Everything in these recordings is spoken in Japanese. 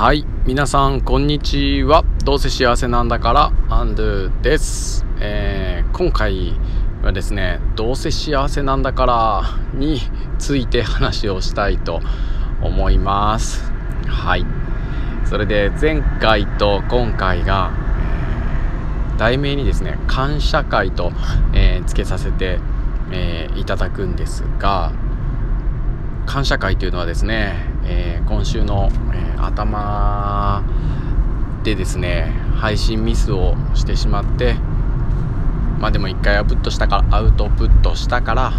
はい皆さんこんにちは。どうせ幸せなんだからアンドゥです、えー、今回はですねどうせ幸せなんだからについて話をしたいと思います。はい。それで前回と今回が、題名にですね感謝会と、えー、つけさせて、え、いただくんですが感謝会というのはですね、えー、今週の、えー、頭でですね配信ミスをしてしまってまあでも一回アウトプットしたからアウトプットしたから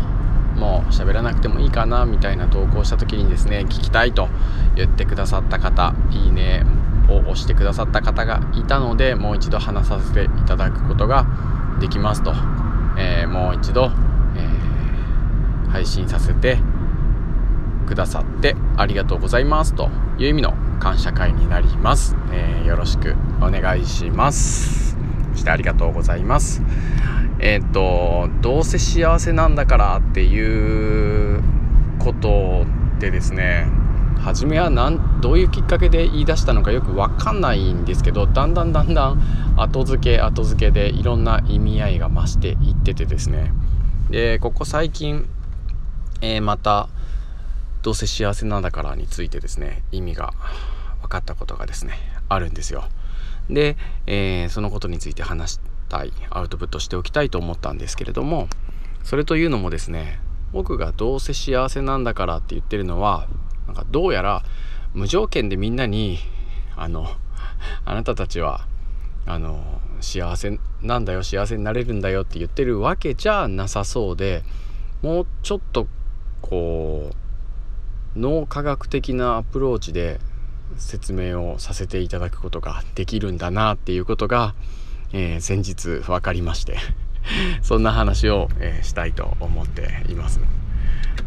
もう喋らなくてもいいかなみたいな投稿した時にですね聞きたいと言ってくださった方いいねを押してくださった方がいたのでもう一度話させていただくことができますと、えー、もう一度、えー、配信させてくださってありがとうございますという意味の感謝会になります、えー、よろしくお願いします。そしてありがとうございます。えっ、とどうせ幸せなんだからっていうことでですね初めは何どういうきっかけで言い出したのかよく分かんないんですけどだんだんだんだん後付け後付けでいろんな意味合いが増していっててですね。でここ最近、えー、またどうせ幸せなんだからについてですね意味が分かったことがですねあるんですよ。で、えー、そのことについて話したいアウトプットしておきたいと思ったんですけれどもそれというのもですね僕がどうせ幸せなんだからって言ってるのはなんかどうやら無条件でみんなにあのあなたたちはあの幸せなんだよ幸せになれるんだよって言ってるわけじゃなさそうでもうちょっとこう脳科学的なアプローチで説明をさせていただくことができるんだなっていうことが、えー、先日分かりまして そんな話を、えー、したいと思っています。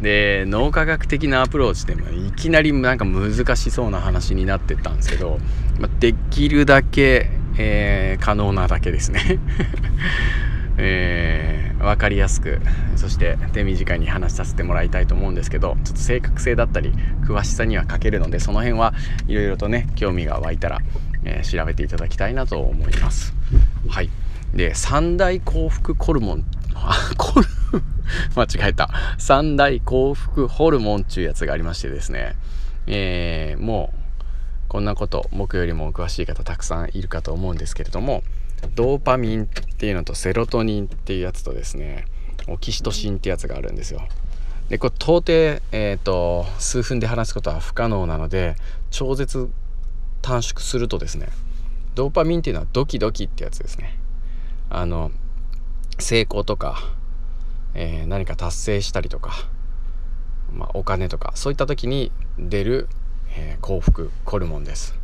で脳科学的なアプローチでもいきなりなんか難しそうな話になってったんですけど、まあ、できるだけ、えー、可能なだけですね。え分かりやすくそして手短に話させてもらいたいと思うんですけどちょっと正確性だったり詳しさには欠けるのでその辺はいろいろとね興味が湧いたら、えー、調べていただきたいなと思います。はい。で三大幸福ホルモンあコル 間違えた。三大幸福ホルモンっていうやつがありましてですね。えー、もうこんなこと僕よりも詳しい方たくさんいるかと思うんですけれどもドーパミンっていうのとセロトニンっていうやつとですねオキシトシンってやつがあるんですよ。でこれ到底、えーと、数分で話すことは不可能なので超絶短縮するとですねドーパミンっていうのはドキドキってやつですね。あの成功とか、えー、何か達成したりとか、まあ、お金とかそういった時に出る、えー、幸福ホルモンです、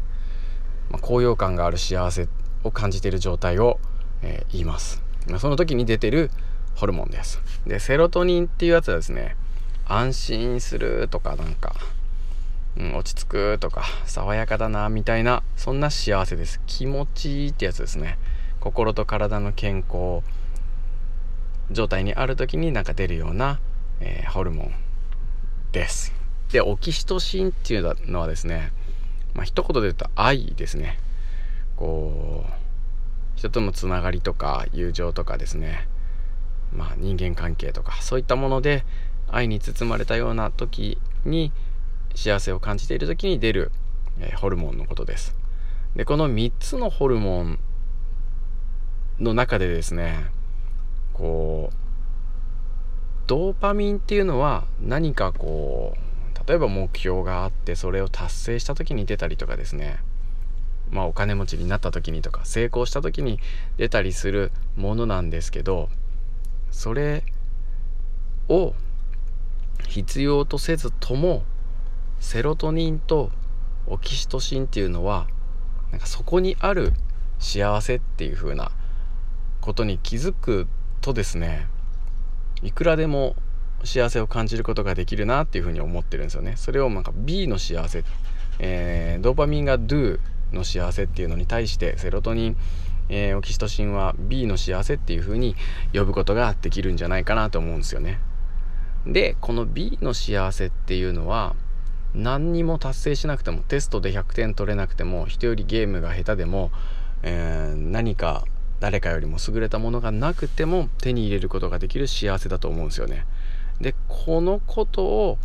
まあ、高揚感がある幸せを感じている状態を、えー、言います。その時に出てるホルモンです。でセロトニンっていうやつはですね安心するとかなんか、うん、落ち着くとか爽やかだなみたいなそんな幸せです。気持ちいいってやつですね。心と体の健康状態にある時になんか出るような、えー、ホルモンです。でオキシトシンっていうのはですねまあ一言で言うと愛ですね。こう人とのつながりとか友情とかですね。まあ人間関係とかそういったもので愛に包まれたような時に幸せを感じている時に出る、えー、ホルモンのことです。でこの3つのホルモンの中でですねこうドーパミンっていうのは何かこう例えば目標があってそれを達成した時に出たりとかですね。まあ、お金持ちになった時にとか成功した時に出たりするものなんですけどそれを必要とせずともセロトニンとオキシトシンっていうのはなんかそこにある幸せっていう風なことに気づくとですねいくらでも幸せを感じることができるなっていうふに思ってるんですよね。それをなんか B の幸せ、えー、ドーパミンが Do の幸せっていうのに対してセロトニン、えー、オキシトシンは B の幸せっていう風に呼ぶことができるんじゃないかなと思うんですよね。でこの B の幸せっていうのは何にも達成しなくてもテストで100点取れなくても人よりゲームが下手でも、えー、何か誰かよりも優れたものがなくても手に入れることができる幸せだと思うんですよね。でこのことを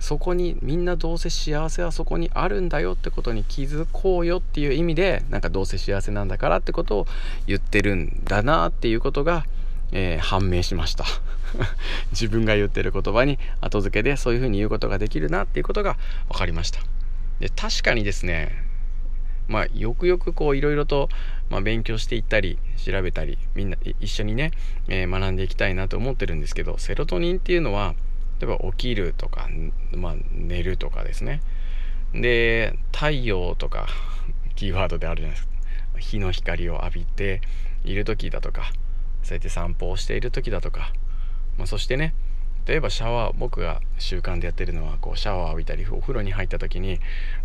そこにみんなどうせ幸せはそこにあるんだよってことに気づこうよっていう意味でなんかどうせ幸せなんだからってことを言ってるんだなっていうことが、えー、判明しました。自分が言ってる言葉に後付けでそういうふうに言うことができるなっていうことが分かりました。で確かにですねまあよくよくこういろいろと、まあ、勉強していったり調べたりみんな一緒にね、えー、学んでいきたいなと思ってるんですけどセロトニンっていうのは例えば起きるとか、まあ、寝るとかですね。で太陽とか キーワードであるじゃないですか。日の光を浴びている時だとかそうやって散歩をしている時だとか、まあ、そしてね例えばシャワー僕が習慣でやってるのはこうシャワーを浴びたりお風呂に入った時に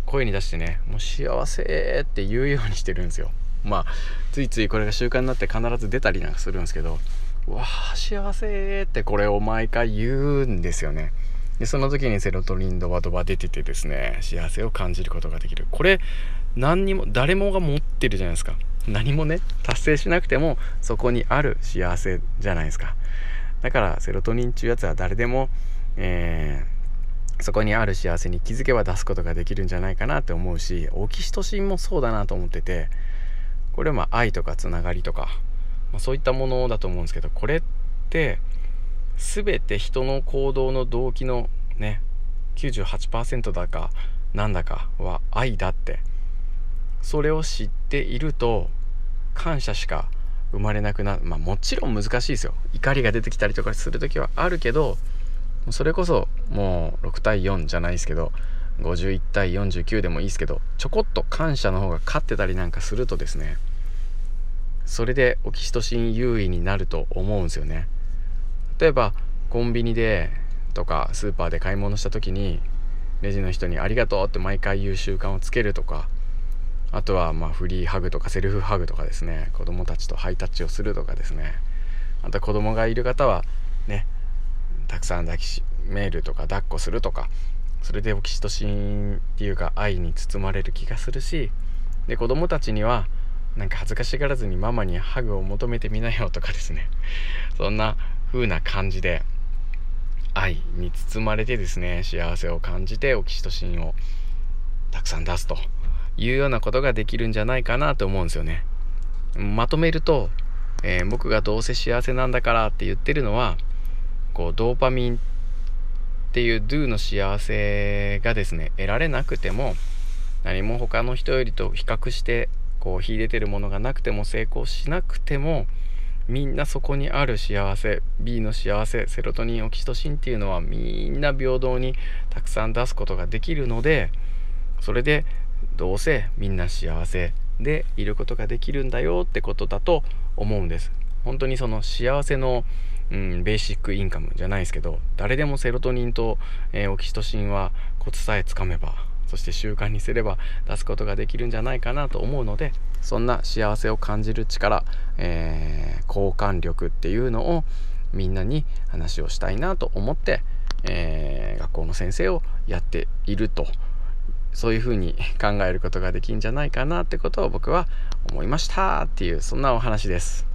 声に出してね「もう幸せ」って言うようにしてるんですよ。まあついついこれが習慣になって必ず出たりなんかするんですけどわあ幸せってこれを毎回言うんですよね。でその時にセロトニンドバドバ出ててですね幸せを感じることができる。これ何にも誰もが持ってるじゃないですか。何もね達成しなくてもそこにある幸せじゃないですか。だからセロトニンっていうやつは誰でも、えー、そこにある幸せに気づけば出すことができるんじゃないかなって思うしオキシトシンもそうだなと思っててこれはまあ愛とかつながりとかまあ、そういったものだと思うんですけどこれって全て人の行動の動機のね98%だかなんだかは愛だってそれを知っていると感謝しか生まれなくなるまあもちろん難しいですよ。怒りが出てきたりとかする時はあるけどそれこそもう6対4じゃないですけど51対49でもいいですけどちょこっと感謝の方が勝ってたりなんかするとですねそれでオキシトシン優位になると思うんですよね。例えばコンビニでとかスーパーで買い物した時にレジの人に「ありがとう」って毎回言う習慣をつけるとかあとはまあフリーハグとかセルフハグとかですね。子供たちとハイタッチをするとかですね。あと子供がいる方はねたくさん抱きしめるとか抱っこするとかそれでオキシトシンっていうか愛に包まれる気がするしで子供たちにはなんか恥ずかしがらずにママにハグを求めてみなよとかですね。そんな風な感じで愛に包まれてですね幸せを感じてオキシトシンをたくさん出すというようなことができるんじゃないかなと思うんですよね。まとめると、えー、僕がどうせ幸せなんだからって言ってるのはこうドーパミンっていう Do の幸せがですね得られなくても何も他の人よりと比較してこう秀でてるものがなくても成功しなくてもみんなそこにある幸せ B の幸せセロトニンオキシトシンっていうのはみんな平等にたくさん出すことができるのでそれでどうせみんな幸せでいることができるんだよってことだと思うんです。本当にその幸せの、うん、ベーシックインカムじゃないですけど誰でもセロトニンと、えー、オキシトシンはコツさえつかめばそして習慣にすれば出すことができるんじゃないかなと思うのでそんな幸せを感じる力、えー、交換力っていうのをみんなに話をしたいなと思って、えー、学校の先生をやっているとそういうふうに考えることができるんじゃないかなってことを僕は思いましたっていうそんなお話です。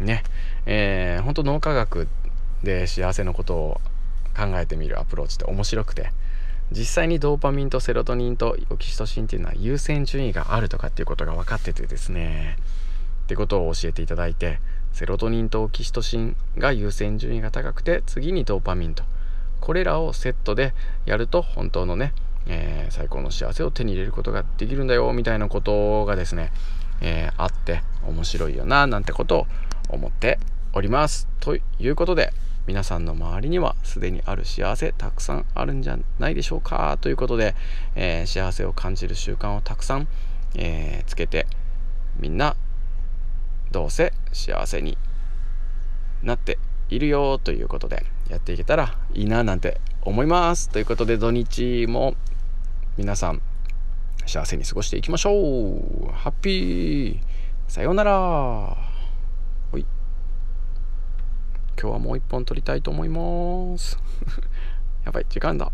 ねえー、本当脳科学で幸せのことを考えてみるアプローチって面白くて実際にドーパミンとセロトニンとオキシトシンっていうのは優先順位があるとかっていうことが分かっててですね。ってことを教えていただいてセロトニンとオキシトシンが優先順位が高くて次にドーパミンと。これらをセットでやると本当のね、えー、最高の幸せを手に入れることができるんだよみたいなことがですね、えー、あって面白いよななんてことを思っております。ということで皆さんの周りにはすでにある幸せたくさんあるんじゃないでしょうかということで、えー、幸せを感じる習慣をたくさん、えー、つけてみんなどうせ幸せになっているよということでやっていけたらいいななんて思います。ということで土日も皆さん幸せに過ごしていきましょう。ハッピー。さようなら。今日はもう一本撮りたいと思います。やばい時間だ。